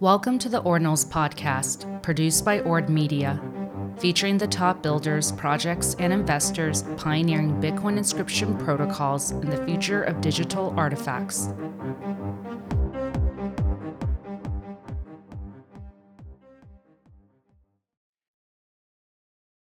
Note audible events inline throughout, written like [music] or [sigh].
Welcome to the Ordinals podcast, produced by Ord Media, featuring the top builders, projects, and investors pioneering Bitcoin inscription protocols and the future of digital artifacts.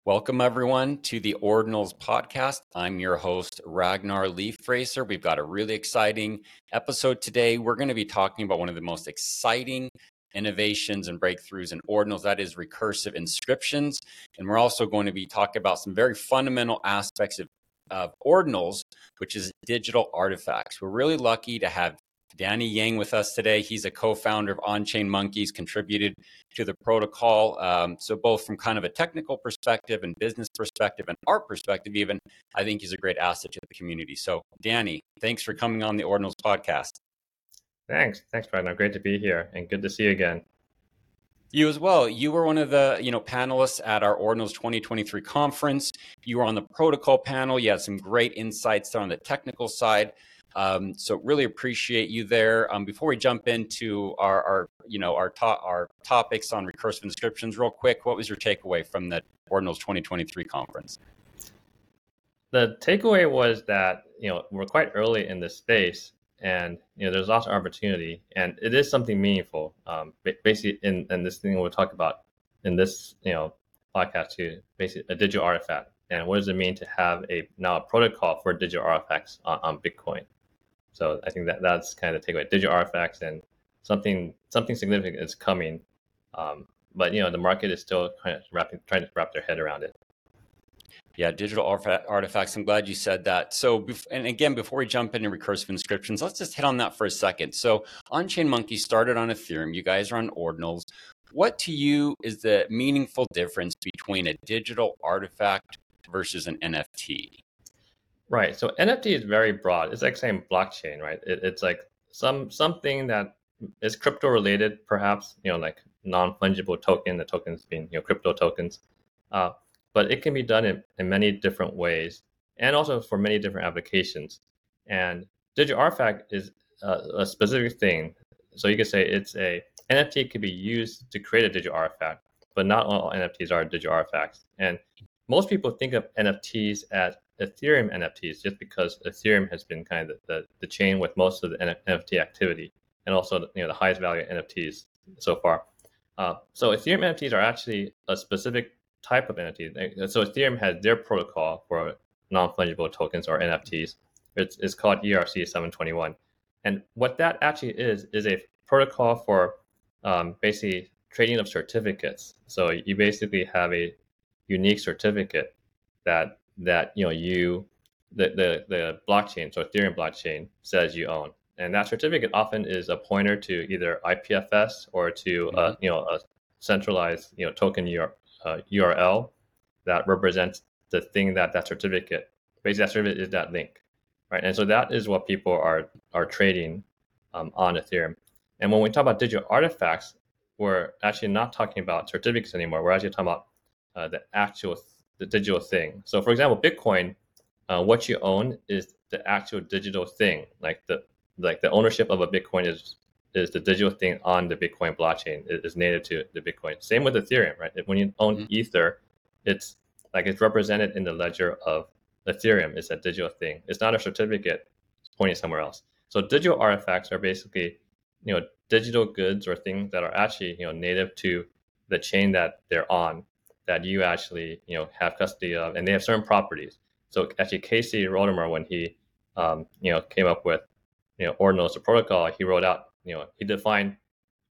Welcome, everyone, to the Ordinals podcast. I'm your host, Ragnar Lifthrasir. We've got a really exciting episode today. We're going to be talking about one of the most exciting innovations and breakthroughs in Ordinals, that is recursive inscriptions. And we're also going to be talking about some very fundamental aspects of, of Ordinals, which is digital artifacts. We're really lucky to have Danny Yang with us today. He's a co-founder of On-Chain Monkeys, contributed to the protocol. Um, so both from kind of a technical perspective and business perspective and art perspective, even, I think he's a great asset to the community. So Danny, thanks for coming on the Ordinals podcast. Thanks. Thanks, Brandon. Great to be here and good to see you again. You as well. You were one of the you know panelists at our Ordinals 2023 conference. You were on the protocol panel. You had some great insights there on the technical side. Um, so really appreciate you there. Um, before we jump into our, our you know our to- our topics on recursive inscriptions, real quick, what was your takeaway from the Ordinals 2023 conference? The takeaway was that you know we're quite early in this space, and you know there's lots of opportunity, and it is something meaningful. Um, basically, in, in this thing we'll talk about in this you know podcast too, basically a digital artifact, and what does it mean to have a now a protocol for digital artifacts on, on Bitcoin? So I think that that's kind of the takeaway. Digital artifacts and something something significant is coming, um, but you know the market is still kind of wrapping, trying to wrap their head around it. Yeah, digital artifacts. I'm glad you said that. So, and again, before we jump into recursive inscriptions, let's just hit on that for a second. So, On-Chain Monkey started on Ethereum. You guys are on Ordinals. What to you is the meaningful difference between a digital artifact versus an NFT? Right. So NFT is very broad. It's like saying blockchain, right? It, it's like some something that is crypto related, perhaps you know, like non fungible token. The tokens being you know crypto tokens, uh, but it can be done in, in many different ways, and also for many different applications. And digital artifact is a, a specific thing. So you could say it's a NFT could be used to create a digital artifact, but not all NFTs are digital artifacts. And most people think of NFTs as Ethereum NFTs just because Ethereum has been kind of the, the, the chain with most of the NFT activity and also you know the highest value NFTs so far. Uh, so Ethereum NFTs are actually a specific type of NFT. So Ethereum has their protocol for non-fungible tokens or NFTs. It's, it's called ERC 721. And what that actually is, is a protocol for um, basically trading of certificates. So you basically have a unique certificate that that you know you the, the the blockchain, so Ethereum blockchain says you own, and that certificate often is a pointer to either IPFS or to mm-hmm. you know a centralized you know token uh, URL that represents the thing that that certificate basically that certificate is that link, right? And so that is what people are are trading um, on Ethereum. And when we talk about digital artifacts, we're actually not talking about certificates anymore. We're actually talking about uh, the actual the digital thing. So, for example, Bitcoin, uh, what you own is the actual digital thing. Like the like the ownership of a Bitcoin is is the digital thing on the Bitcoin blockchain. Is native to the Bitcoin. Same with Ethereum, right? When you own mm-hmm. Ether, it's like it's represented in the ledger of Ethereum. It's a digital thing. It's not a certificate pointing somewhere else. So digital artifacts are basically, you know, digital goods or things that are actually, you know, native to the chain that they're on that you actually you know have custody of, and they have certain properties. So actually, Casey Rodarmor, when he um, you know came up with you know Ordinals the protocol, he wrote out you know he defined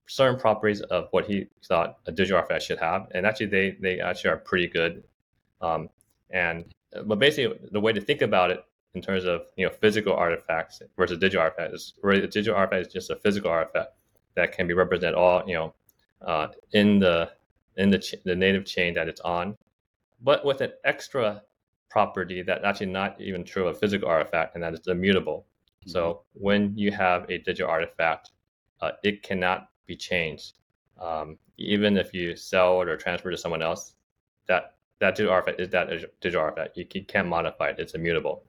certain properties of what he thought a digital artifact should have, and actually they they actually are pretty good. Um, and but basically, the way to think about it in terms of you know physical artifacts versus digital artifacts is really a digital artifact is just a physical artifact that can be represented all you know uh, in the in the, ch- the native chain that it's on, but with an extra property that's actually not even true of a physical artifact, and that is immutable. Mm-hmm. So when you have a digital artifact, uh, it cannot be changed. Um, even if you sell it or transfer to someone else, that that digital artifact is that digital artifact. You, can't modify it; it's immutable.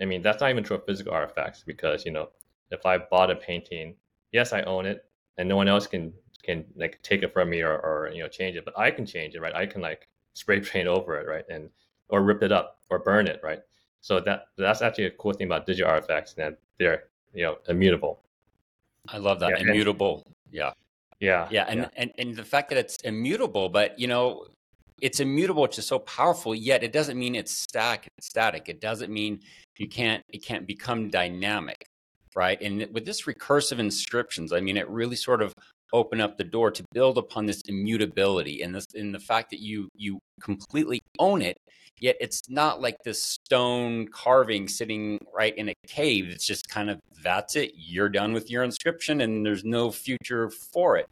I mean, that's not even true of physical artifacts because you know, if I bought a painting, yes, I own it, and no one else can can like take it from me or, or you know change it, but I can change it, right? I can like [laughs] spray paint over it, right? And or rip it up or burn it, right? So that that's actually a cool thing about digital artifacts that they're you know immutable. I love that yeah, immutable. Yeah. Yeah. Yeah. And, yeah. and and the fact that it's immutable, but you know, it's immutable, which is so powerful, yet it doesn't mean it's static static. It doesn't mean you can't it can't become dynamic. Right. And with this recursive inscriptions, I mean it really sort of open up the door to build upon this immutability and this in the fact that you you completely own it yet it's not like this stone carving sitting right in a cave. It's just kind of that's it. You're done with your inscription and there's no future for it.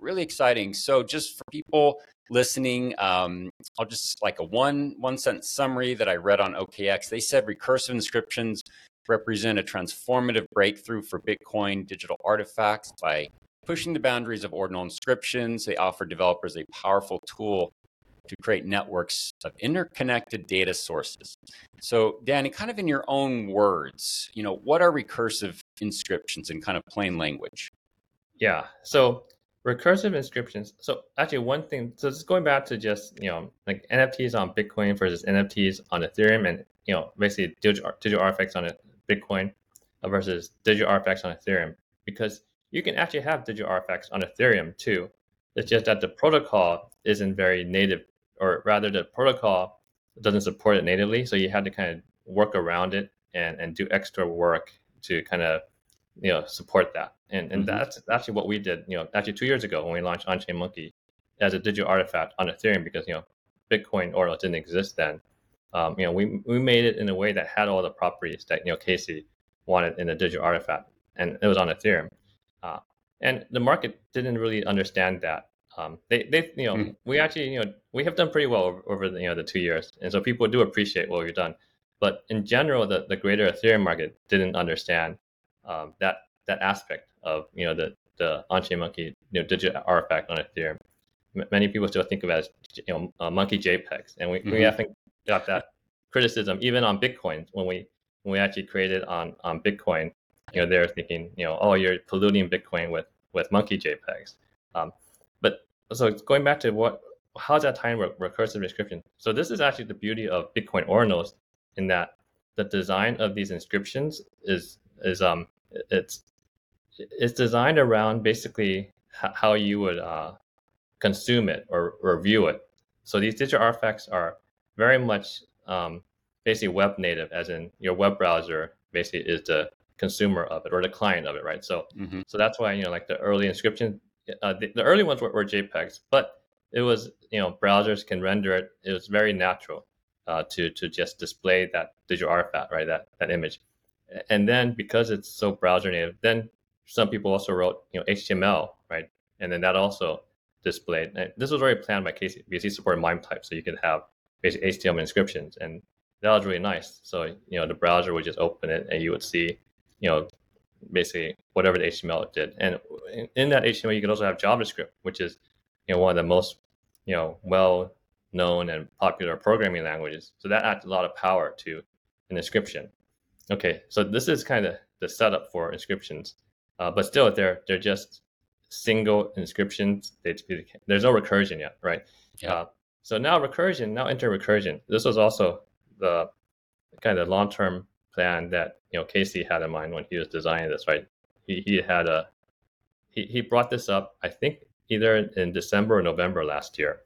Really exciting. So just for people listening um, i'll just like a one one sentence summary that i read on okx they said recursive inscriptions represent a transformative breakthrough for bitcoin digital artifacts by pushing the boundaries of ordinal inscriptions. They offer developers a powerful tool to create networks of interconnected data sources. So, Danny, kind of in your own words, you know, what are recursive inscriptions in kind of plain language? Yeah. So, recursive inscriptions. So, actually, one thing. So, just going back to just you know, like NFTs on Bitcoin versus NFTs on Ethereum, and you know, basically digital, digital artifacts on Bitcoin versus digital artifacts on Ethereum, because you can actually have digital artifacts on Ethereum too. It's just that the protocol isn't very native, or rather, the protocol doesn't support it natively. So you had to kind of work around it and, and do extra work to kind of you know support that. And and mm-hmm. that's actually what we did. You know, actually two years ago when we launched Onchain Monkey as a digital artifact on Ethereum because you know Bitcoin or didn't exist then. Um, you know, we we made it in a way that had all the properties that you know Casey wanted in a digital artifact, and it was on Ethereum. Uh, and the market didn't really understand that. Um, they, they, you know, mm. we actually, you know, we have done pretty well over, over the, you know, the two years, and so people do appreciate what we've done. But in general, the, the greater Ethereum market didn't understand um, that that aspect of you know the the on-chain monkey you know digital artifact on Ethereum. M- many people still think of it as you know uh, monkey JPEGs, and we, mm-hmm. we haven't got that criticism even on Bitcoin when we when we actually created on on Bitcoin you know they're thinking you know oh you're polluting bitcoin with with monkey jpegs. Um, but so going back to what how's that tying with recursive inscription so this is actually the beauty of bitcoin ordinals in that the design of these inscriptions is is um it's it's designed around basically how you would uh, consume it or, or view it. So these digital artifacts are very much um, basically web native as in your web browser basically is the consumer of it or the client of it, right? So mm-hmm. so that's why you know like the early inscription, uh, the, the, early ones were, were, JPEGs, but it was you know browsers can render it. It was very natural uh, to to just display that digital artifact, right? That that image, and then because it's so browser native, then some people also wrote you know HTML, right? And then that also displayed. And this was already planned by Casey because he supported MIME type, so you could have basic HTML inscriptions and that was really nice. So you know the browser would just open it and you would see you know, basically whatever the HTML did. And in, in that HTML, you can also have JavaScript, which is, you know, one of the most, you know, well known and popular programming languages. So that adds a lot of power to an inscription. Okay, so this is kind of the setup for inscriptions, uh, but still, they're they're just single inscriptions. They, there's no recursion yet, right? Yeah. Uh, so now recursion, now enter recursion. This was also the kind of long term plan that you know Casey had in mind when he was designing this. Right, he he had a he he brought this up. I think either in December or November last year.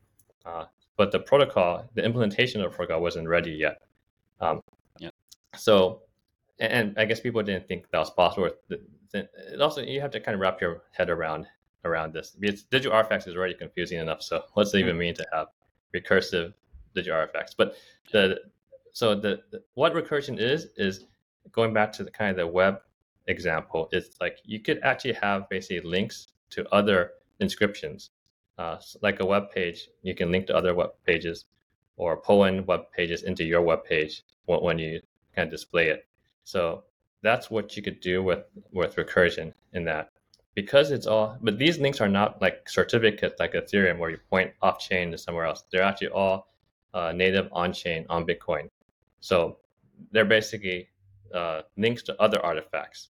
Uh, but the protocol, the implementation of the protocol wasn't ready yet. Um, yeah. So, and I guess people didn't think that was possible. It also you have to kind of wrap your head around around this. Because digital artifacts is already confusing enough. So, [laughs] what's it even mean to have recursive digital artifacts? But the so the, the, what recursion is is going back to the kind of the web example. It's like you could actually have basically links to other inscriptions, uh, like a web page. You can link to other web pages, or pull in web pages into your web page when, when you kind of display it. So that's what you could do with with recursion in that because it's all but these links are not like certificates like ethereum where you point off chain to somewhere else they're actually all uh, native on chain on bitcoin so they're basically uh, links to other artifacts.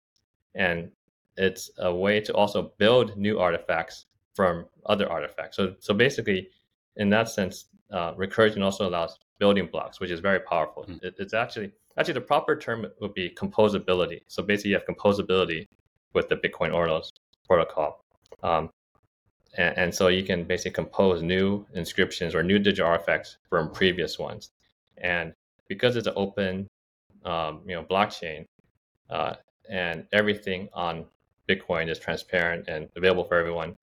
And it's a way to also build new artifacts from other artifacts. So so basically, in that sense, uh, recursion also allows building blocks, which is very powerful. Mm-hmm. It, it's actually actually the proper term would be composability. So basically, you have composability with the Bitcoin Ordinals protocol. Um, and, and, so you can basically compose new inscriptions or new digital artifacts from previous ones. And because it's an open, um, you know, blockchain, uh, and everything on Bitcoin is transparent and available for everyone,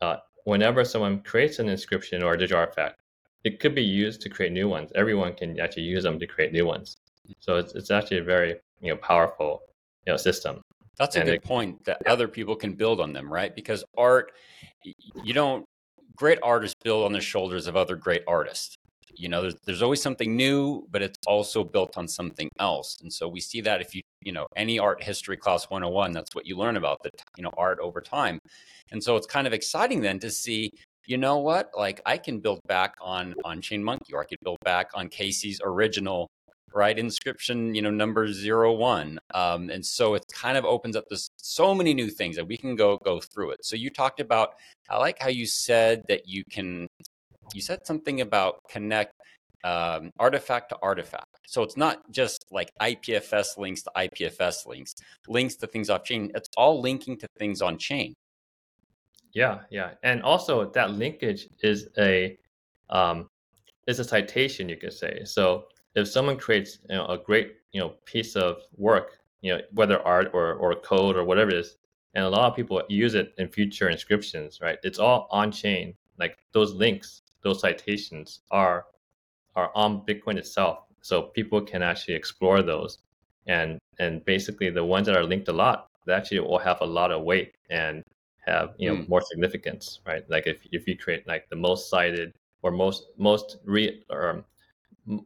uh, whenever someone creates an inscription or a digital artifact, it could be used to create new ones. Everyone can actually use them to create new ones. So it's, it's actually a very you know powerful you know system. That's a and good it, point that other people can build on them, right? Because art, you don't great artists build on the shoulders of other great artists. You know, there's, there's always something new, but it's also built on something else. And so we see that if you, you know, any art history class 101, that's what you learn about the, you know, art over time. And so it's kind of exciting then to see, you know what, like I can build back on, on Chain Monkey or I could build back on Casey's original right inscription you know number zero one um, and so it kind of opens up this so many new things that we can go go through it so you talked about i like how you said that you can you said something about connect um, artifact to artifact. So it's not just like IPFS links to IPFS links, links to things off chain. It's all linking to things on chain. Yeah, yeah, and also that linkage is a um, is a citation, you could say. So if someone creates you know, a great you know piece of work, you know whether art or or code or whatever it is, and a lot of people use it in future inscriptions, right? It's all on chain. Like those links those citations are are on Bitcoin itself, so people can actually explore those, and and basically the ones that are linked a lot, they actually will have a lot of weight and have you know mm. more significance, right? Like if if you create like the most cited or most most re or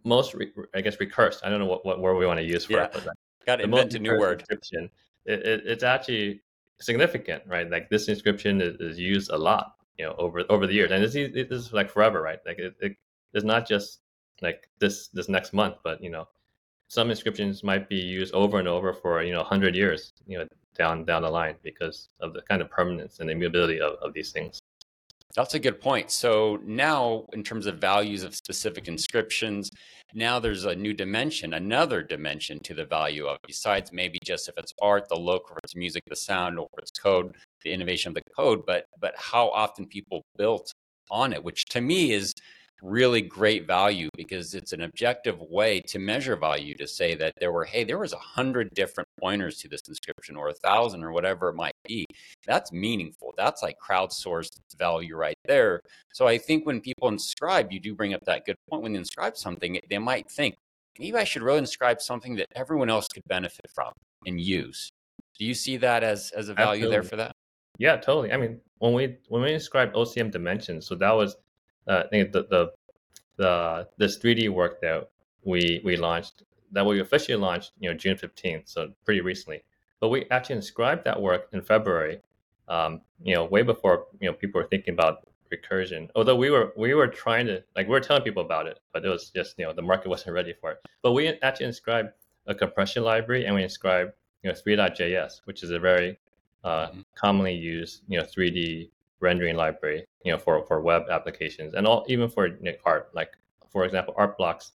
most re, I guess recursed. I don't know what, what word we want to use for yeah. it. But like, Got to invent a new word. Inscription, it, it, it's actually significant, right? Like this inscription is, is used a lot, you know over over the years. And this is, this is like forever right? Like it, it, it's not just like this this next month but you know some inscriptions might be used over and over for you know 100 years you know down down the line because of the kind of permanence and immutability of, of these things that's a good point. So now, in terms of values of specific inscriptions, now there's a new dimension, another dimension to the value of, besides maybe just if it's art, the look, or it's music, the sound, or it's code, the innovation of the code, but but how often people built on it, which to me is really great value because it's an objective way to measure value to say that there were hey there was a hundred different pointers to this inscription or a thousand or whatever it might be. That's meaningful. That's like crowdsourced value right there. So i think when people inscribe you do bring up that good point. When they inscribe something they might think maybe i should really inscribe something that everyone else could benefit from and use. Do you see that as as a value Absolutely. there for that? Yeah totally. I mean when we when we inscribed ocm dimensions so that was uh, I think the, the the this 3D work that we we launched that we officially launched, you know, June 15th, so pretty recently. But we actually inscribed that work in February, um, you know, way before you know people were thinking about recursion. Although we were we were trying to like we were telling people about it, but it was just you know the market wasn't ready for it. But we actually inscribed a compression library and we inscribed you know Three.js, which is a very uh, mm-hmm. commonly used you know 3D rendering library, you know, for, for web applications and all, even for art. Like, for example, art blocks.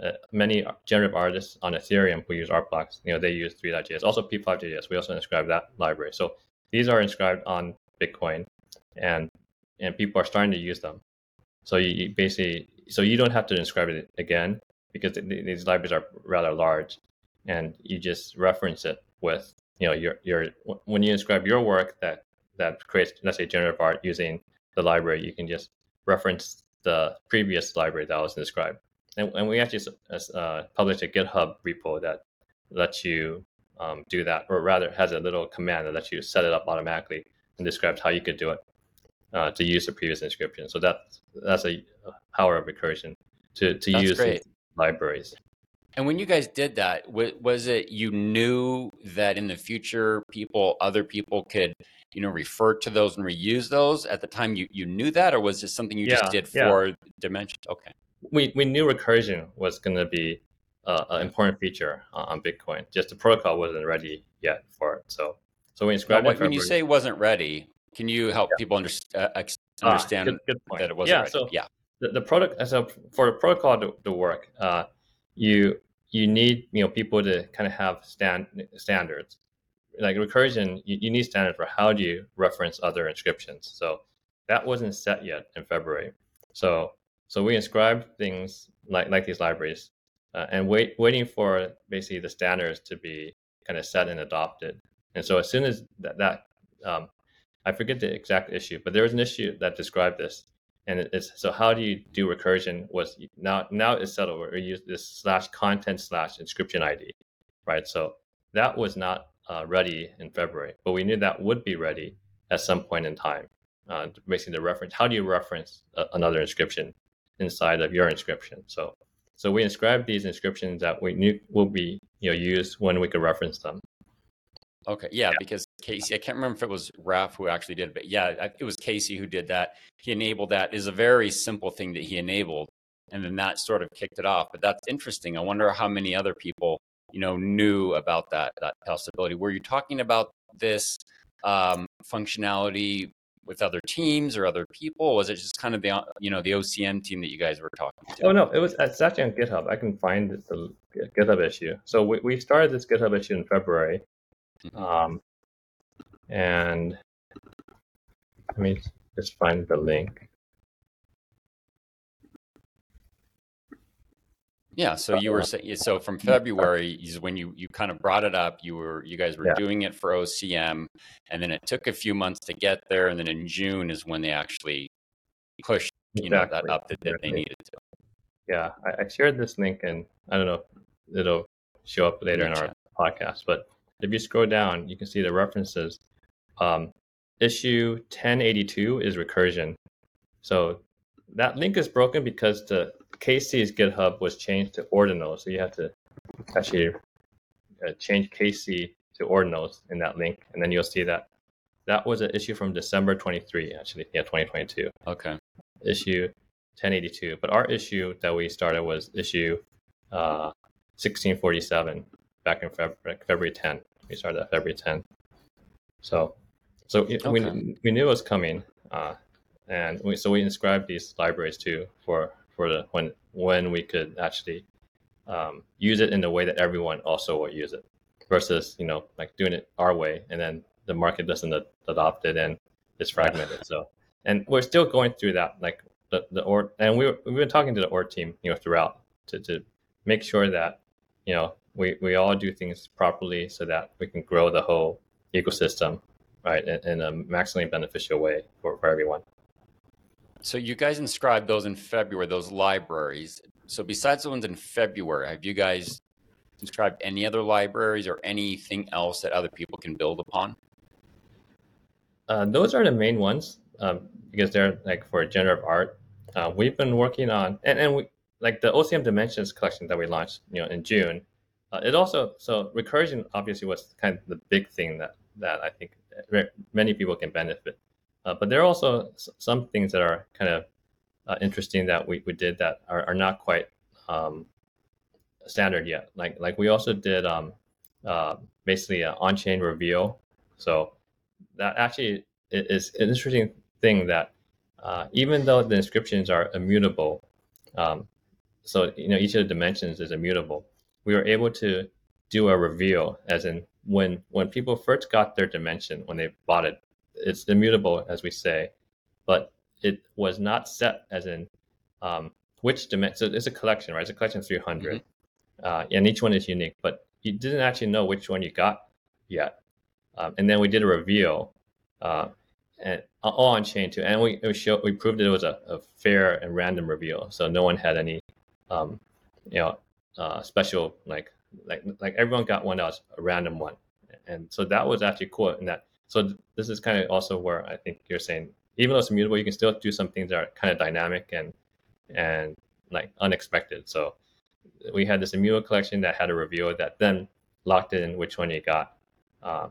Uh, many generative artists on Ethereum who use art blocks, you know, they use Three.js. Also P5.js, we also inscribe that library. So these are inscribed on Bitcoin, and and people are starting to use them. So you, you basically, so you don't have to inscribe it again because these libraries are rather large, and you just reference it with you know your your when you inscribe your work that that creates, let's say, generative art using the library, you can just reference the previous library that was described. And, and we actually uh, published a GitHub repo that lets you um, do that, or rather has a little command that lets you set it up automatically and describes how you could do it uh, to use the previous inscription. So that's that's a power of recursion to, to use libraries. And when you guys did that, was it you knew that in the future, people, other people could you know, refer to those and reuse those at the time you, you knew that, or was this something you yeah, just did for yeah. dimensions? Okay. We, we knew recursion was going to be uh, an important feature on Bitcoin. Just the protocol wasn't ready yet for it. So, so we inscribed now, When you say it wasn't ready, Can you help people under, uh, Ah, understand good, good that it wasn't yeah, already? so yeah. the, the product so for the protocol to, to work, uh, you you need you know people to kind of have stand standards. Like recursion, you, you need standards for how do you reference other inscriptions. So that wasn't set yet in February. So so we inscribed things like like these libraries, uh, and wait waiting for basically the standards to be kind of set and adopted. And so as soon as that, that um, I forget the exact issue, but there was an issue that described this. And it's so how do you do recursion was now now it's settled where we use this slash content slash inscription ID, right? So that was not uh, ready in February, but we knew that would be ready at some point in time. Uh, basically, the reference how do you reference a, another inscription inside of your inscription? So so we inscribed these inscriptions that we knew will be you know used when we could reference them. Okay, yeah, because Casey, I can't remember if it was Raf who actually did it, but yeah, it was Casey who did that. He enabled that. Is a very simple thing that he enabled, and then that sort of kicked it off. But that's interesting. I wonder how many other people, you know, knew about that that possibility. Were you talking about this um, functionality with other teams or other people? Was it just kind of the you know the OCM team that you guys were talking to? Oh no, it was it's actually on GitHub. I can find the GitHub issue. So we, we started this GitHub issue in February, Mhm. um, and let me just find the link. Yeah, so you were saying so from February is when you you kind of brought it up. You were you guys were Yeah. doing it for OCM, and then it took a few months to get there, and then in June is when they actually pushed you know that Exactly, up that, that they needed to. Yeah, I, I shared this link, and I don't know if it'll show up later in our podcast. But if you scroll down, you can see the references. Um, issue 1082 is recursion. So that link is broken because the Casey's GitHub was changed to Ordinal. So you have to actually uh, change Casey to Ordinals in that link, and then you'll see that that was an issue from December 23, actually, yeah, 2022 Okay, issue 1082. But our issue that we started was issue uh, 1647 back in Feb- February 10. We started at February 10. So, so it, Okay. we, we knew it was coming, uh, and we, so we inscribed these libraries too for for the when when we could actually um, use it in the way that everyone also will use it, versus you know like doing it our way and then the market doesn't ad- adopt it and it's fragmented. So and we're still going through that like the, the or and we we've been talking to the ord team you know throughout to, to make sure that you know we, we all do things properly so that we can grow the whole ecosystem right in, in a maximally beneficial way for, for everyone so you guys inscribed those in February, those libraries. So besides the ones in February, have you guys inscribed any other libraries or anything else that other people can build upon? uh, those are the main ones um, because they're like for a generative art uh, we've been working on and, and we like the ocm dimensions collection that we launched you know in june uh, it also so recursion obviously was kind of the big thing that that i think many people can benefit. Uh, but there are also some things that are kind of uh, interesting that we, we did that are, are not quite um, standard yet. Like like we also did um, uh, basically an on-chain reveal. So that actually is an interesting thing that uh, even though the inscriptions are immutable, um, so you know each of the dimensions is immutable, we were able to do a reveal, as in when when people first got their dimension when they bought it, it's immutable as we say, but it was not set as in um, which dimension. So it's a collection, right? It's a collection of 300, uh, and each one is unique, but you didn't actually know which one you got yet. Um, and then we did a reveal, uh, and all on chain too. And we we showed we proved that it was a, a fair and random reveal, so no one had any, um, you know, uh, special like like like everyone got one that was a random one, and so that was actually cool. In that, so this is kind of also where I think you're saying even though it's immutable, you can still do some things that are kind of dynamic and and like unexpected. So we had this immutable collection that had a reveal that then locked in which one you got. Uh,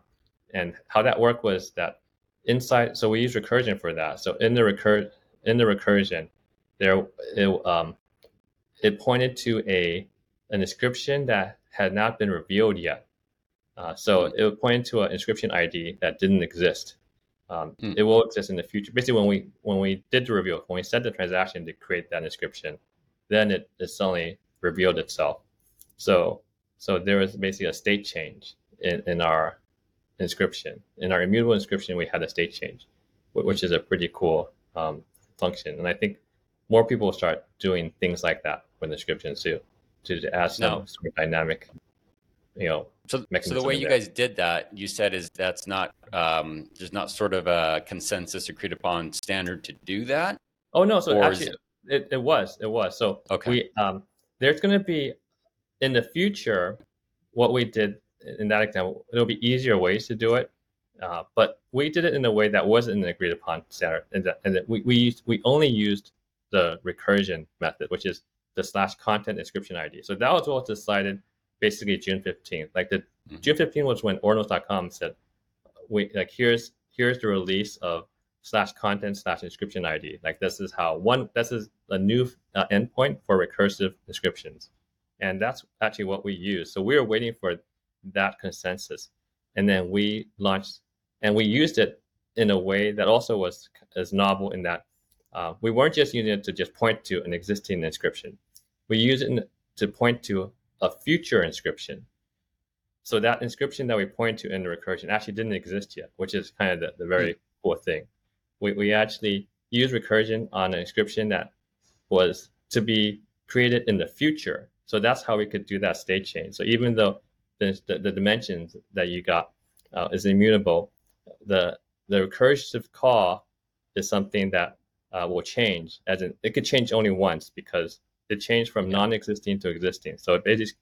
and how that worked was that inside so we use recursion for that so in the recur in the recursion there it, um, it pointed to a an inscription that had not been revealed yet uh, so it would point to an inscription id that didn't exist Um, Hmm. It will exist in the future. Basically, when we when we did the reveal, when we set the transaction to create that inscription, then it, it suddenly revealed itself. So so there was basically a state change in, in our inscription. In our immutable inscription, we had a state change, which is a pretty cool um, function. And I think more people will start doing things like that with inscriptions too, to, some No. sort of dynamic, you know, So, so the way you there. guys did that, you said is that's not um, there's not sort of a consensus agreed upon standard to do that. Oh no! So actually, it, it was it was. So Okay. we um, there's going to be in the future what we did in that example. There'll be easier ways to do it, uh, but we did it in a way that wasn't an agreed upon standard, and that, and that we we used, we only used the recursion method, which is the slash content inscription ID. So that was what was decided basically June 15th. Like the Mhm. June 15th was when Ordinals.com said, we like here's here's the release of slash content slash inscription ID. Like this is how one this is a new uh, endpoint for recursive inscriptions, and that's actually what we use. So we were waiting for that consensus, and then we launched and we used it in a way that also was as novel in that uh, we weren't just using it to just point to an existing inscription. We use it to point to a future inscription. So that inscription that we point to in the recursion actually didn't exist yet, which is kind of the, the very cool thing. We, we actually use recursion on an inscription that was to be created in the future. So that's how we could do that state change. So even though the, the, the dimensions that you got uh, is immutable, the the recursive call is something that uh, will change. As in, it could change only once because it changed from non-existing to existing. So it basically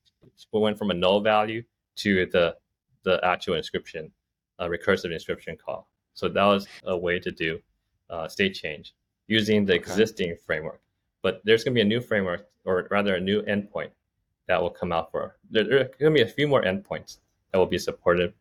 went from a null value to the the actual inscription, uh, recursive inscription call. So that was a way to do uh, state change using the Okay. existing framework. But there's going to be a new framework, or rather a new endpoint that will come out for. There, there are going to be a few more endpoints that will be supported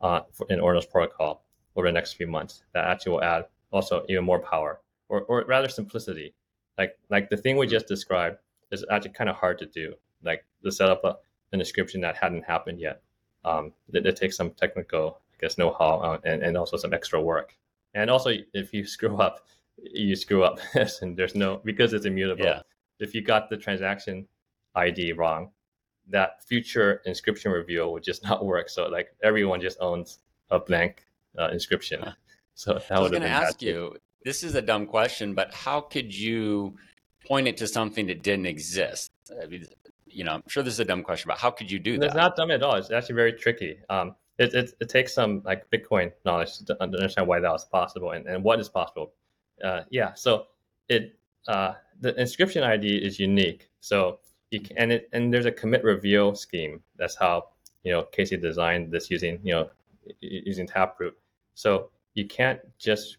uh, for, in Ordinals protocol over the next few months that actually will add also even more power, or, or rather simplicity. Like like the thing we just described is actually kind of hard to do. Like to set up a, an inscription that hadn't happened yet. Um, it, it takes some technical, I guess, know-how uh, and, and also some extra work. And also, if you [laughs] screw up, you screw up, [laughs] and there's no because it's immutable. Yeah. If you got the transaction ID wrong, that future inscription reveal would just [laughs] not work. So like everyone just owns a blank uh, inscription. So that I was going to ask you. This is a dumb question, but how could you point it to something that didn't exist? I mean, you know, I'm sure this is a dumb question, but how could you do And It's that? not dumb at all. It's actually very tricky. Um, it, it, it takes some like Bitcoin knowledge to understand why that was possible and, and what is possible. Uh, yeah, so it uh, the inscription ID is unique. So you can, and it and there's a commit reveal scheme. That's how you know Casey designed this using you know using Taproot. So you can't just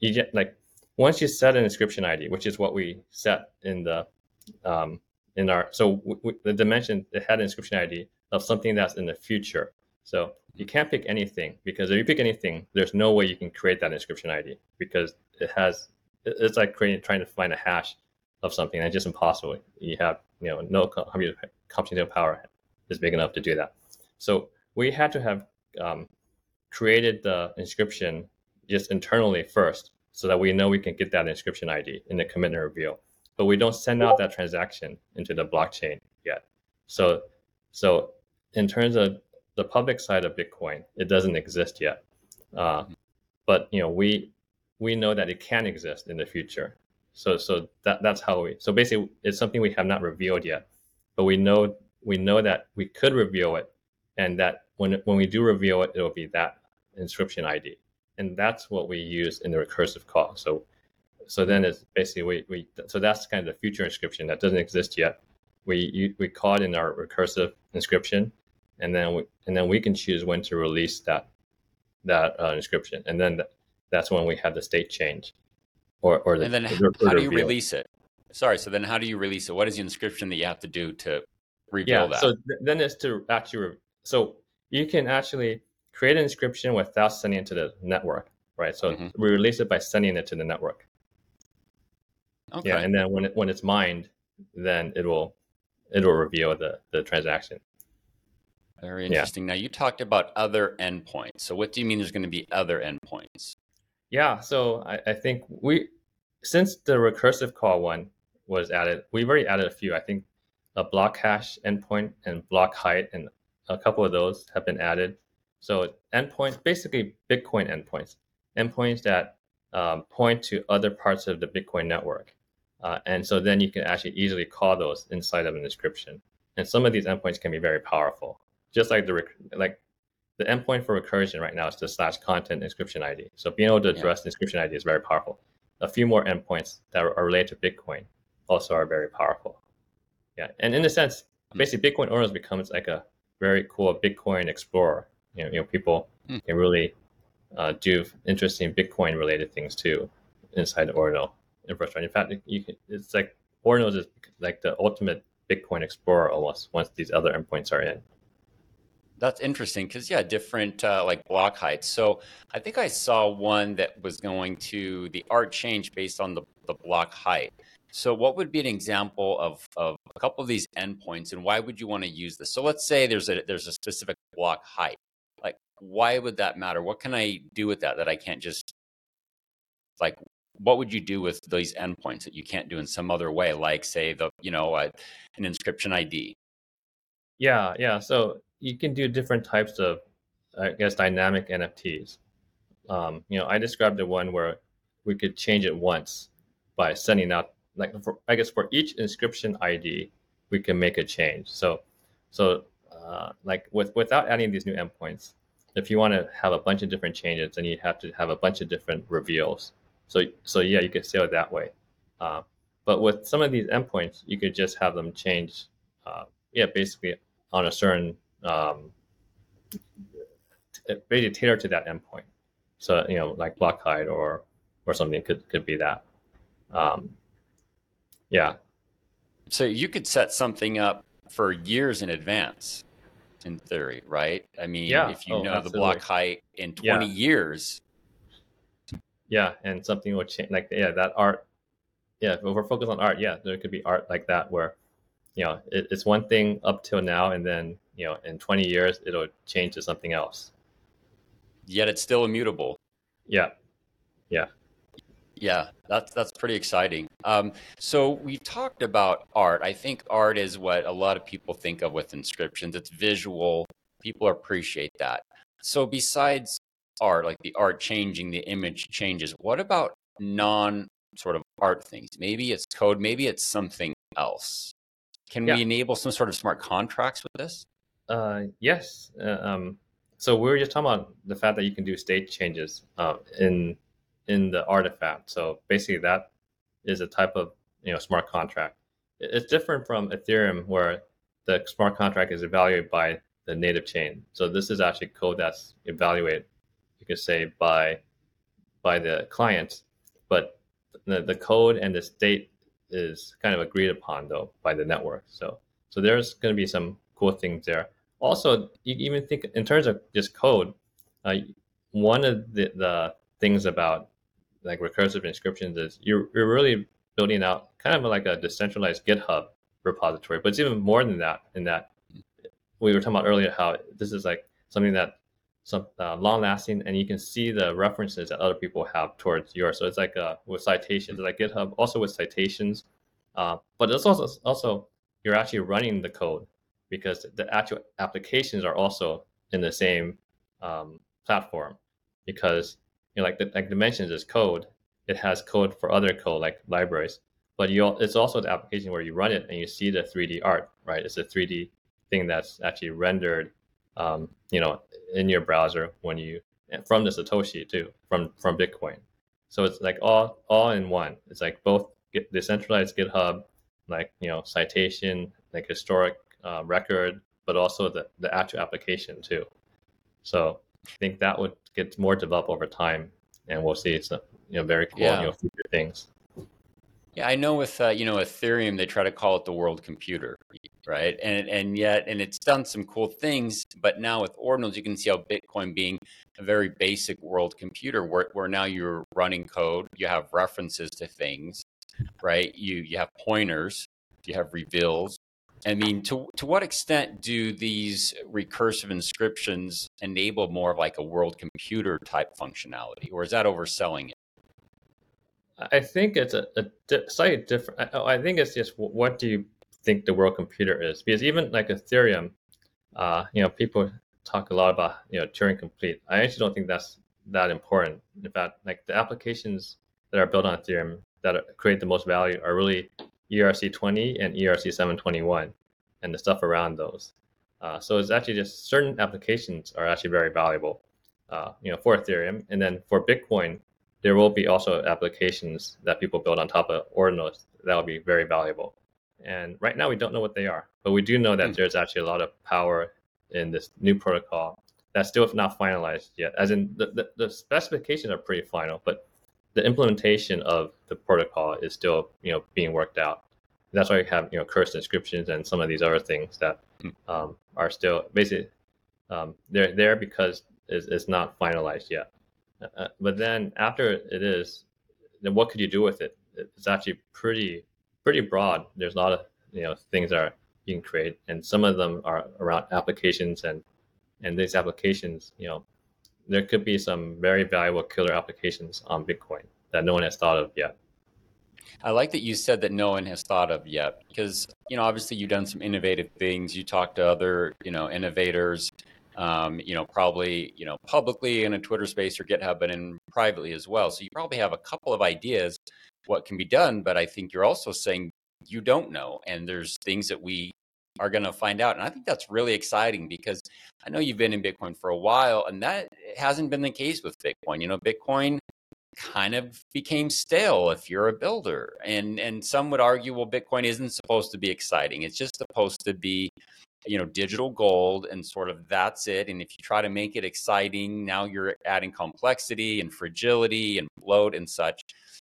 you get like once you set an inscription ID, which is what we set in the um, in our so w- w- the dimension it had an inscription ID of something that's in the future. So you can't pick anything because if you pick anything, there's no way you can create that inscription ID because it has it's like creating trying to find a hash of something it's just impossible. You have you know no co- computer computational power is big enough to do that. So we had to have um, created the inscription just internally first so that we know we can get that inscription ID in the commit and reveal. But we don't send out that transaction into the blockchain yet. So so in terms of the public side of Bitcoin, it doesn't exist yet. Uh, but you know we we know that it can exist in the future. So so that that's how we so basically it's something we have not revealed yet, but we know we know that we could reveal it, and that when when we do reveal it, it will be that inscription ID, and that's what we use in the recursive call. So so then it's basically we, we so that's kind of the future inscription that doesn't exist yet. We you, we call it in our recursive inscription, and then we and then we can choose when to release that that uh, inscription, and then th- that's when we have the state change, or or the And then the re- how do you reveal. release it? Sorry. So then how do you release it? What is the inscription that you have to do to reveal yeah that? so th- then it's to actually re- so you can actually create an inscription without sending it to the network right so Mhm. we release it by sending it to the network okay. yeah and then when it when it's mined then it will it will reveal the the transaction Very Yeah. interesting. Now you talked about other endpoints. So what do you mean there's going to be other endpoints? Yeah, so I, I think we since the recursive call one was added, we've already added a few. I think a block hash endpoint and block height and a couple of those have been added. So endpoints, basically Bitcoin endpoints, endpoints that um, point to other parts of the Bitcoin network. Uh, and so then you can actually easily call those inside of an inscription. And some of these endpoints can be very powerful, just like the like the endpoint for recursion right now is the slash content inscription ID. So being able to address yeah. the inscription ID is very powerful. A few more endpoints that are related to Bitcoin also are very powerful. Yeah, and in a sense, hmm. basically Bitcoin Ordinals becomes like a very cool Bitcoin explorer. You know, you know people mm. can really uh, do interesting Bitcoin related things too inside Ordinal infrastructure. In fact, you can, it's like Ordinals is like the ultimate Bitcoin explorer almost once these other endpoints are in. That's interesting because yeah, different uh, like block heights. So I think I saw one that was going to the art change based on the, the block height. So what would be an example of, of a couple of these endpoints and why would you want to use this? So let's say there's a there's a specific block height. Why would that matter? What can I do with that that I can't just like what would you do with these endpoints that you can't do in some other way like say the you know uh, an inscription id yeah yeah so you can do different types of i guess dynamic nfts um, you know i described the one where we could change it once by sending out like for, i guess for each inscription id we can make a change. So so uh, like with without adding these new endpoints if you want to have a bunch of different changes then you have to have a bunch of different reveals so so yeah, you could say it that way. Uh, but with some of these endpoints, you could just have them change. Uh, yeah, basically on a certain um, basically tailored to that endpoint. So you know, like block height or or something could could be that. Um, yeah. So you could set something up for years in advance, in theory, right? I mean, yeah. if you oh, know absolutely. the block height in 20 yeah. years, yeah and something will change like yeah that art yeah if we're focused on art yeah there could be art like that where you know it, it's one thing up till now and then you know in 20 years it'll change to something else yet it's still immutable yeah yeah yeah that's that's pretty exciting um, so we talked about art i think art is what a lot of people think of with inscriptions it's visual people appreciate that so besides art, like the art changing, the image changes. What about non sort of art things? Maybe it's code, maybe it's something else. Can yeah. we enable some sort of smart contracts with this? Uh, yes. Uh, um, so we were just talking about the fact that you can do state changes uh, in in the artifact. So basically, that is a type of you know smart contract. It's different from Ethereum, where the smart contract is evaluated by the native chain. So this is actually code that's evaluated you could say by by the client, but the, the code and the state is kind of agreed upon though by the network. So so there's going to be some cool things there. Also, you even think in terms of just code, uh, one of the, the things about like recursive inscriptions is you're, you're really building out kind of like a decentralized GitHub repository, but it's even more than that. In that we were talking about earlier how this is like something that some uh, long lasting and you can see the references that other people have towards yours. So it's like uh, with citations, like GitHub, also with citations. Uh, but it's also also you're actually running the code because the actual applications are also in the same um, platform because you know like the, like dimensions is code. It has code for other code like libraries, but you it's also the application where you run it and you see the 3D art, right? It's a 3D thing that's actually rendered um, you know, in your browser when you from the Satoshi too, from from Bitcoin. So it's like all all in one. It's like both decentralized GitHub, like you know, citation, like historic uh, record, but also the the actual application too. So I think that would get more developed over time, and we'll see some you know very cool yeah. you know future things. Yeah, I know with uh, you know Ethereum, they try to call it the world computer, right? And and yet, and it's done some cool things. But now with ordinals, you can see how Bitcoin being a very basic world computer, where where now you're running code, you have references to things, right? You you have pointers, you have reveals, I mean, to to what extent do these recursive inscriptions enable more of like a world computer type functionality, or is that overselling it? I think it's a, a di- slightly different. I, I think it's just what do you think the world computer is? Because even like Ethereum, uh, you know, people talk a lot about you know Turing complete. I actually don't think that's that important. In fact, like the applications that are built on Ethereum that create the most value are really ERC20 and ERC721 and the stuff around those. Uh, so it's actually just certain applications are actually very valuable, uh, you know, for Ethereum. And then for Bitcoin, there will be also applications that people build on top of Ordinals that will be very valuable. And right now we don't know what they are, but we do know that mm. there's actually a lot of power in this new protocol that's still not finalized yet. As in the, the, the specifications are pretty final, but the implementation of the protocol is still you know being worked out. That's why you have you know cursed inscriptions and some of these other things that hmm. um, are still basically um, they're there because it's, it's not finalized yet. Uh, uh, but then after it is, then what could you do with it? It's actually pretty pretty broad. There's a lot of you know things that are being created, and some of them are around applications and and these applications, you know, there could be some very valuable killer applications on Bitcoin that no one has thought of yet. I like that you said that no one has thought of yet because you know obviously you've done some innovative things. You talked to other you know innovators, um, you know probably you know publicly in a Twitter space or GitHub, but in privately as well. So you probably have a couple of ideas what can be done. But I think you're also saying you don't know, and there's things that we are going to find out. And I think that's really exciting because I know you've been in Bitcoin for a while, and that hasn't been the case with Bitcoin. You know, Bitcoin kind of became stale if you're a builder. And and some would argue, well, Bitcoin isn't supposed to be exciting. It's just supposed to be, you know, digital gold and sort of that's it. And if you try to make it exciting, now you're adding complexity and fragility and bloat and such.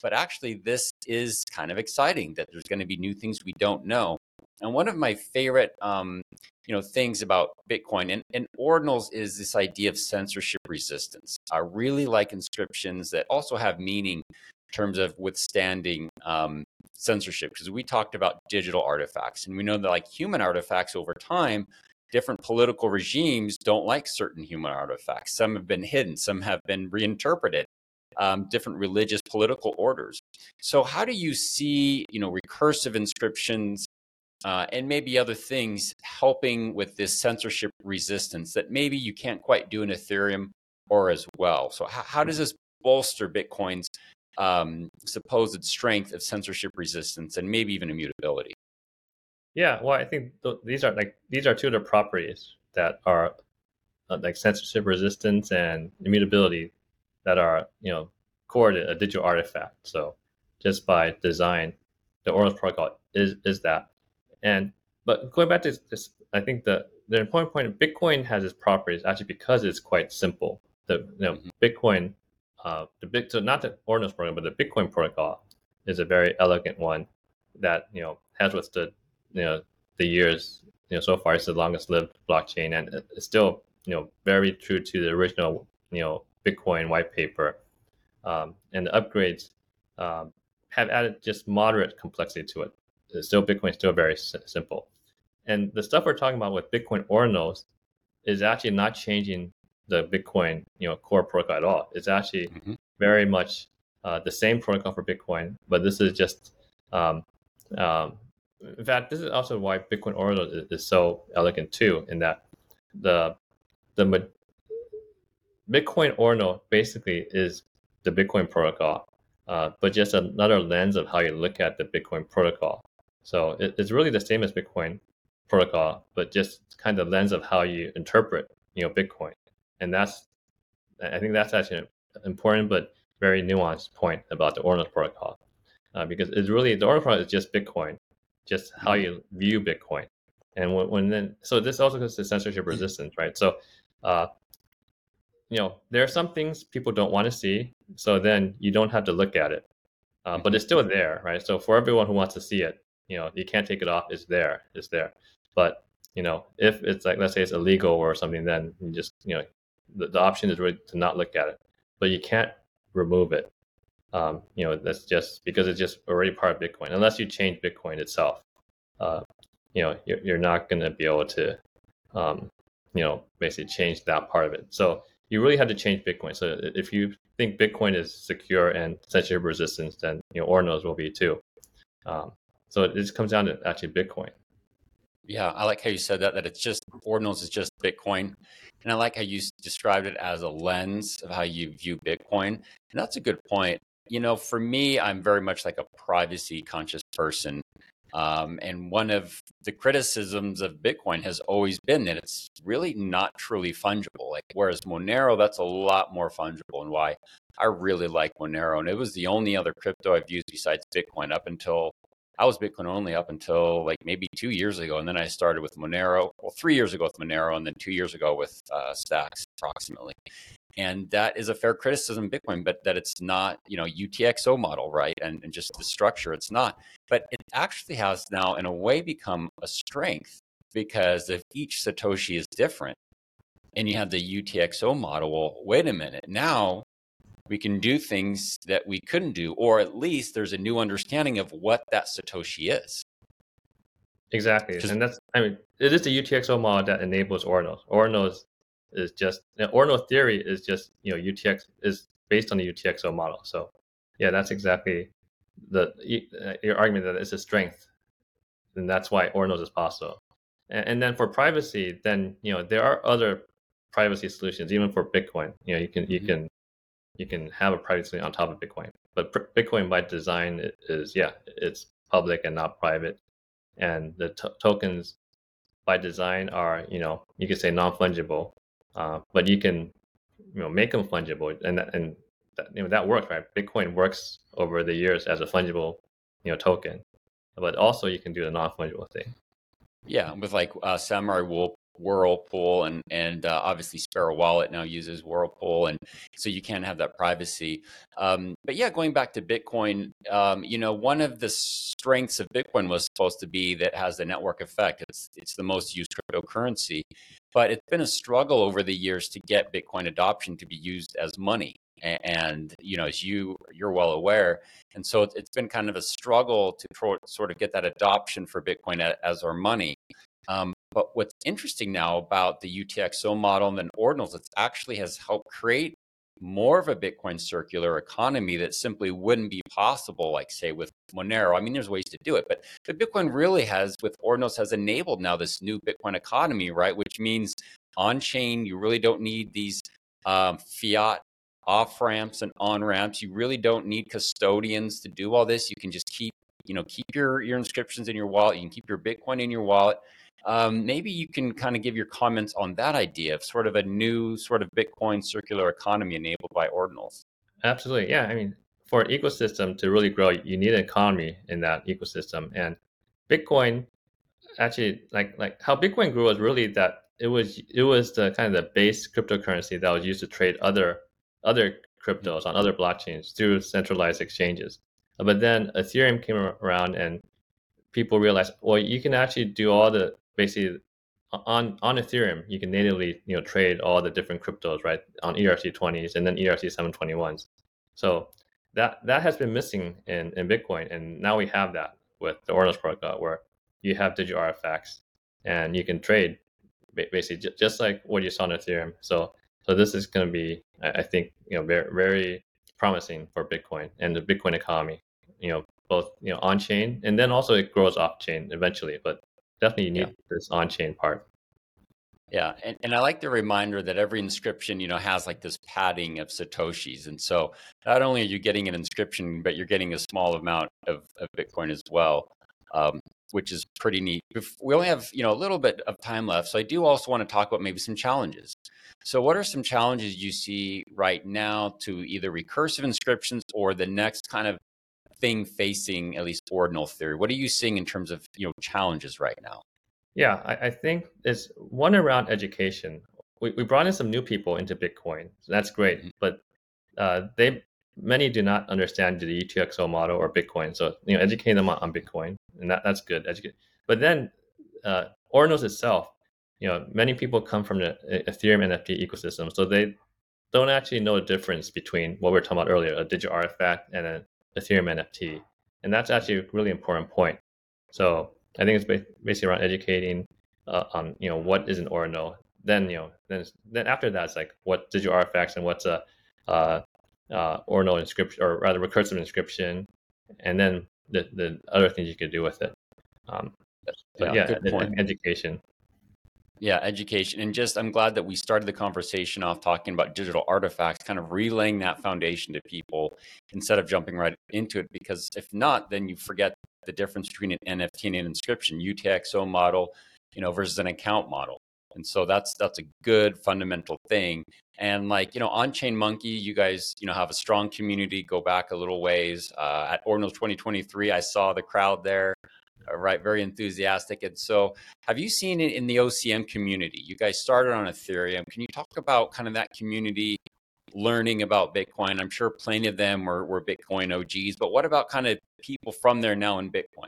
But actually, this is kind of exciting that there's going to be new things we don't know. And one of my favorite, um, you know, things about Bitcoin and, and ordinals is this idea of censorship resistance. I really like inscriptions that also have meaning in terms of withstanding um, censorship because we talked about digital artifacts and we know that like human artifacts over time different political regimes don't like certain human artifacts some have been hidden some have been reinterpreted um, different religious political orders so how do you see you know recursive inscriptions uh, and maybe other things helping with this censorship resistance that maybe you can't quite do in Ethereum or as well. So, how, how does this bolster Bitcoin's um, supposed strength of censorship resistance and maybe even immutability? Yeah, well, I think th- these are like these are two of the properties that are uh, like censorship resistance and immutability that are you know core to a digital artifact. So, just by design, the Ordinals protocol is is that. And but going back to this, I think the the important point of Bitcoin has its properties actually because it's quite simple. The you know, mm-hmm. Bitcoin, uh, the big so not the Ordinals program, but the Bitcoin protocol is a very elegant one that you know has withstood you know the years. You know, so far it's the longest lived blockchain, and it's still you know very true to the original you know Bitcoin white paper. Um, and the upgrades um, have added just moderate complexity to it still Bitcoin is still very simple. And the stuff we're talking about with Bitcoin Ordinals is actually not changing the Bitcoin you know core protocol at all. It's actually mm-hmm. very much uh, the same protocol for Bitcoin, but this is just um, um, in fact this is also why Bitcoin Ordinal is, is, so elegant too. In that the the Bitcoin Ordinal basically is the Bitcoin protocol, uh, but just another lens of how you look at the Bitcoin protocol. So it, it's really the same as Bitcoin protocol, but just kind of lens of how you interpret, you know, Bitcoin. And that's, I think that's actually an important but very nuanced point about the Ordinals protocol, uh, because it's really the Ordinals protocol is just Bitcoin, just how mm-hmm. you view Bitcoin. And when, when then, so this also goes to censorship resistance, right? So, uh, you know, there are some things people don't want to see, so then you don't have to look at it, uh, but it's still there, right? So for everyone who wants to see it, you know you can't take it off it's there it's there but you know if it's like let's say it's illegal or something then you just you know the, the option is really to not look at it but you can't remove it um, you know that's just because it's just already part of bitcoin unless you change bitcoin itself uh, you know you're, you're not going to be able to um, you know basically change that part of it. So you really have to change Bitcoin. So if you think Bitcoin is secure and censorship resistant, then you know Ordinals will be too. Um, so it just comes down to actually Bitcoin. Yeah, I like how you said that. That it's just Ordinals is just Bitcoin, and I like how you described it as a lens of how you view Bitcoin, and that's a good point. You know, for me, I'm very much like a privacy conscious person. Um, and one of the criticisms of Bitcoin has always been that it's really not truly fungible. Like whereas Monero, that's a lot more fungible, and why I really like Monero. And it was the only other crypto I've used besides Bitcoin up until I was Bitcoin only up until like maybe two years ago, and then I started with Monero. Well, three years ago with Monero, and then two years ago with uh, Stacks, approximately. And that is a fair criticism bitcoin but that it's not you know utxo model right? And, and just the structure it's not. But it actually has now in a way become a strength because if each satoshi is different and you have the utxo model well wait a minute. Now we can do things that we couldn't do or at least there's a new understanding of what that satoshi is exactly and that's i mean it is the utxo model that enables ordinals ordinals is just ordinal theory is just you know UTX is based on the UTXO model. So yeah, that's exactly the uh, your argument that it's a strength, and that's why ordinals is possible. And, and then for privacy, then you know there are other privacy solutions even for Bitcoin. You know you can you mm-hmm. can you can have a privacy on top of Bitcoin, but Bitcoin by design is yeah it's public and not private, and the tokens by design are you know you could say non fungible uh, but you can you know make them fungible, and that, and that, you know that works, right? Bitcoin works over the years as a fungible you know token, but also you can do the non fungible thing. Yeah, with like uh, Samurai Wool Whirlpool and and uh, obviously Sparrow Wallet now uses Whirlpool, and so you can have that privacy. Um, but yeah, going back to Bitcoin, um, you know, one of the strengths of Bitcoin was supposed to be that has the network effect. It's it's the most used cryptocurrency, but it's been a struggle over the years to get Bitcoin adoption to be used as money. And you know, as you you're well aware, and so it's been kind of a struggle to sort of get that adoption for Bitcoin as our money. Um, but what's interesting now about the UTXO model and then ordinals, it actually has helped create more of a Bitcoin circular economy that simply wouldn't be possible, like say with Monero. I mean, there's ways to do it, but Bitcoin really has, with ordinals, has enabled now this new Bitcoin economy, right? Which means on chain, you really don't need these um, fiat off ramps and on ramps. You really don't need custodians to do all this. You can just keep, you know, keep your your inscriptions in your wallet. You can keep your Bitcoin in your wallet um, maybe you can kind of give your comments on that idea of sort of a new sort of Bitcoin circular economy enabled by ordinals. Absolutely. Yeah. I mean, for an ecosystem to really grow, you need an economy in that ecosystem. And Bitcoin actually like like how Bitcoin grew was really that it was it was the kind of the base cryptocurrency that was used to trade other other cryptos on other blockchains through centralized exchanges. But then Ethereum came around and people realized, well, you can actually do all the basically on on Ethereum, you can natively you know trade all the different cryptos right on ERC20s and then ERC 721s. So that that has been missing in, in Bitcoin, and now we have that with the Ordinals protocol, where you have digital artifacts and you can trade basically just like what you saw on Ethereum. So so this is going to be, I think, you know, very very promising for Bitcoin and the Bitcoin economy. You know, both you know on chain and then also it grows off chain eventually, but definitely need yeah. this on-chain part. Yeah, and, and I like the reminder that every inscription, you know, has like this padding of satoshis, and so not only are you getting an inscription, but you're getting a small amount of, of Bitcoin as well, um, which is pretty neat. We only have you know a little bit of time left, so I do also want to talk about maybe some challenges. So, what are some challenges you see right now to either recursive inscriptions or the next kind of thing facing at least ordinal theory? What are you seeing in terms of you know challenges right now? Yeah, I, I think it's one around education. We, we brought in some new people into Bitcoin. So that's great, mm-hmm. but uh, they many do not understand the UTXO model or Bitcoin. So you know, educate them on, on Bitcoin, and that, that's good. Educate, but then uh, Ordinals itself, you know, many people come from the Ethereum NFT ecosystem, so they don't actually know the difference between what we were talking about earlier, a digital artifact and a Ethereum NFT. And that's actually a really important point. So I think it's basically around educating uh, on you know what is an ordinal. Then you know then then after that it's like what digital artifacts and what's a uh, uh, ordinal inscription or rather recursive inscription, and then the the other things you could do with it. Um, but yeah, yeah education. Yeah, education. And just, I'm glad that we started the conversation off talking about digital artifacts, kind of relaying that foundation to people instead of jumping right into it. Because if not, then you forget the difference between an NFT and an inscription, UTXO model, you know, versus an account model. And so that's that's a good fundamental thing. And like you know, on Chain Monkey, you guys you know have a strong community. Go back a little ways. Uh, at Ordinals 2023, I saw the crowd there right? Very enthusiastic. And so, have you seen it in the OCM community? You guys started on Ethereum. Can you talk about kind of that community learning about Bitcoin? I'm sure plenty of them were, were Bitcoin OGs, but what about kind of people from there now in Bitcoin?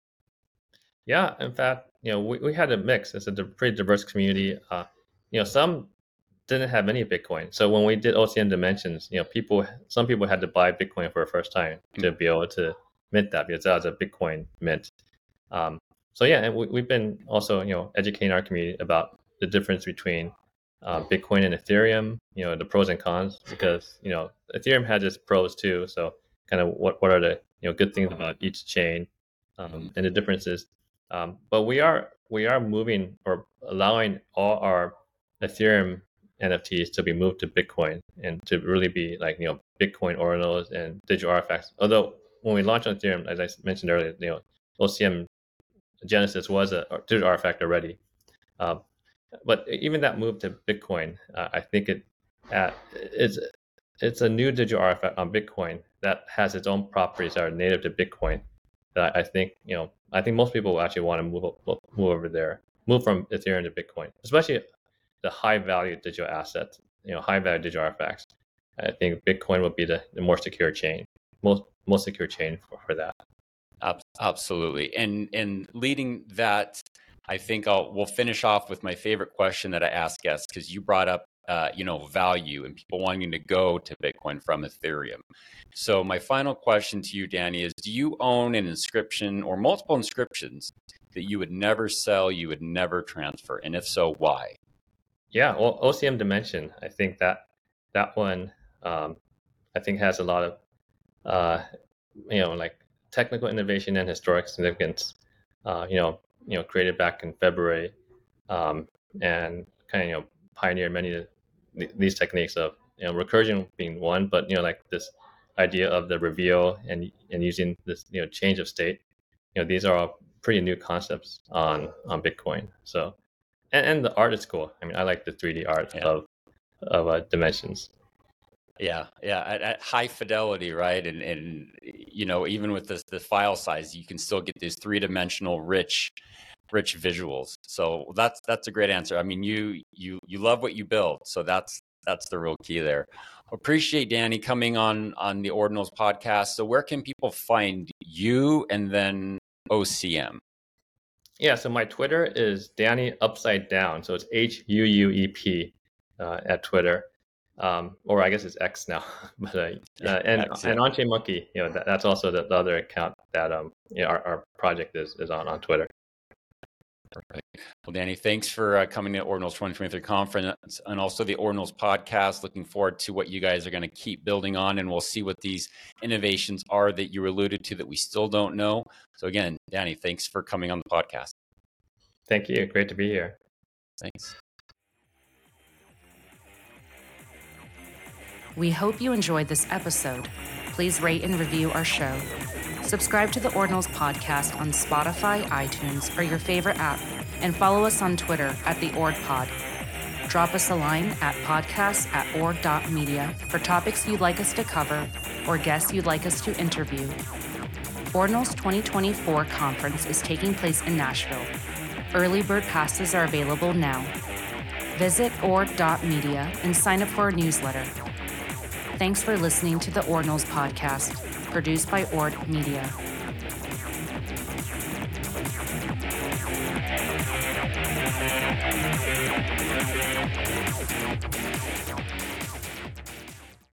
Yeah, in fact, you know, we, we had a mix. It's a pretty diverse community. Uh, you know, some didn't have any Bitcoin. So when we did OCM Dimensions, you know, people, some people had to buy Bitcoin for the first time to be able to mint that because that was a Bitcoin mint. Um, so yeah, and we, have been also you know educating our community about the difference between uh, Bitcoin and Ethereum. You know the pros and cons because you know Ethereum has its pros too. So kind of what what are the you know good things about each chain um, and the differences. Um, but we are we are moving or allowing all our Ethereum NFTs to be moved to Bitcoin and to really be like you know Bitcoin ordinals and digital artifacts. Although when we launched on Ethereum, as I mentioned earlier, you know OCM Genesis was a digital artifact already. Uh, but even that move to Bitcoin, uh, I think it uh, it's it's a new digital artifact on Bitcoin that has its own properties that are native to Bitcoin. That I think you know I think most people will actually want to move move over there, move from Ethereum to Bitcoin, especially the high value digital assets, you know, high value digital artifacts. I think Bitcoin would be the, the more secure chain, most most secure chain for, for that. Absolutely. And and leading that, I think I'll we'll finish off with my favorite question that I ask guests because you brought up uh, you know value and people wanting to go to Bitcoin from Ethereum. So my final question to you, Danny, is: Do you own an inscription or multiple inscriptions that you would never sell, you would never transfer, and if so, why? Yeah, well, OCM Dimension. I think that that one, um, I think has a lot of, uh, you know, like technical innovation and historic significance, uh, you know, you know, created back in February, um, and kind of you know pioneered many of these techniques of you know recursion being one, but you know like this idea of the reveal and and using this you know change of state, you know these are all pretty new concepts on on Bitcoin. So, and, and the art is cool. I mean, I like the 3D art yeah. of of uh, dimensions. Yeah, yeah, at, at, high fidelity, right? And and you know, even with this the file size, you can still get these three dimensional, rich, rich visuals. So that's that's a great answer. I mean, you you you love what you build, so that's that's the real key there. Appreciate Danny coming on on the Ordinals podcast. So where can people find you and then OCM? Yeah, so my Twitter is Danny Upside Down. So it's H U U E P uh, at Twitter um, or I guess it's X now. [laughs] but uh, yeah, uh, and X, yeah. and Monkey, you know, that, that's also the, the, other account that um, you know, our, our project is is on on Twitter. Perfect. Well, Danny, thanks for uh, coming to Ordinals 2023 conference and also the Ordinals podcast. Looking forward to what you guys are going to keep building on, and we'll see what these innovations are that you alluded to that we still don't know. So, again, Danny, thanks for coming on the podcast. Thank you. Great to be here. Thanks. We hope you enjoyed this episode. Please rate and review our show. Subscribe to the Ordinals podcast on Spotify, iTunes, or your favorite app, and follow us on Twitter at the OrdPod. Drop us a line at podcast at ord.media for topics you'd like us to cover or guests you'd like us to interview. Ordinals 2024 conference is taking place in Nashville. Early bird passes are available now. Visit ord.media and sign up for our newsletter Thanks for listening to the Ordinals podcast, produced by Ord Media.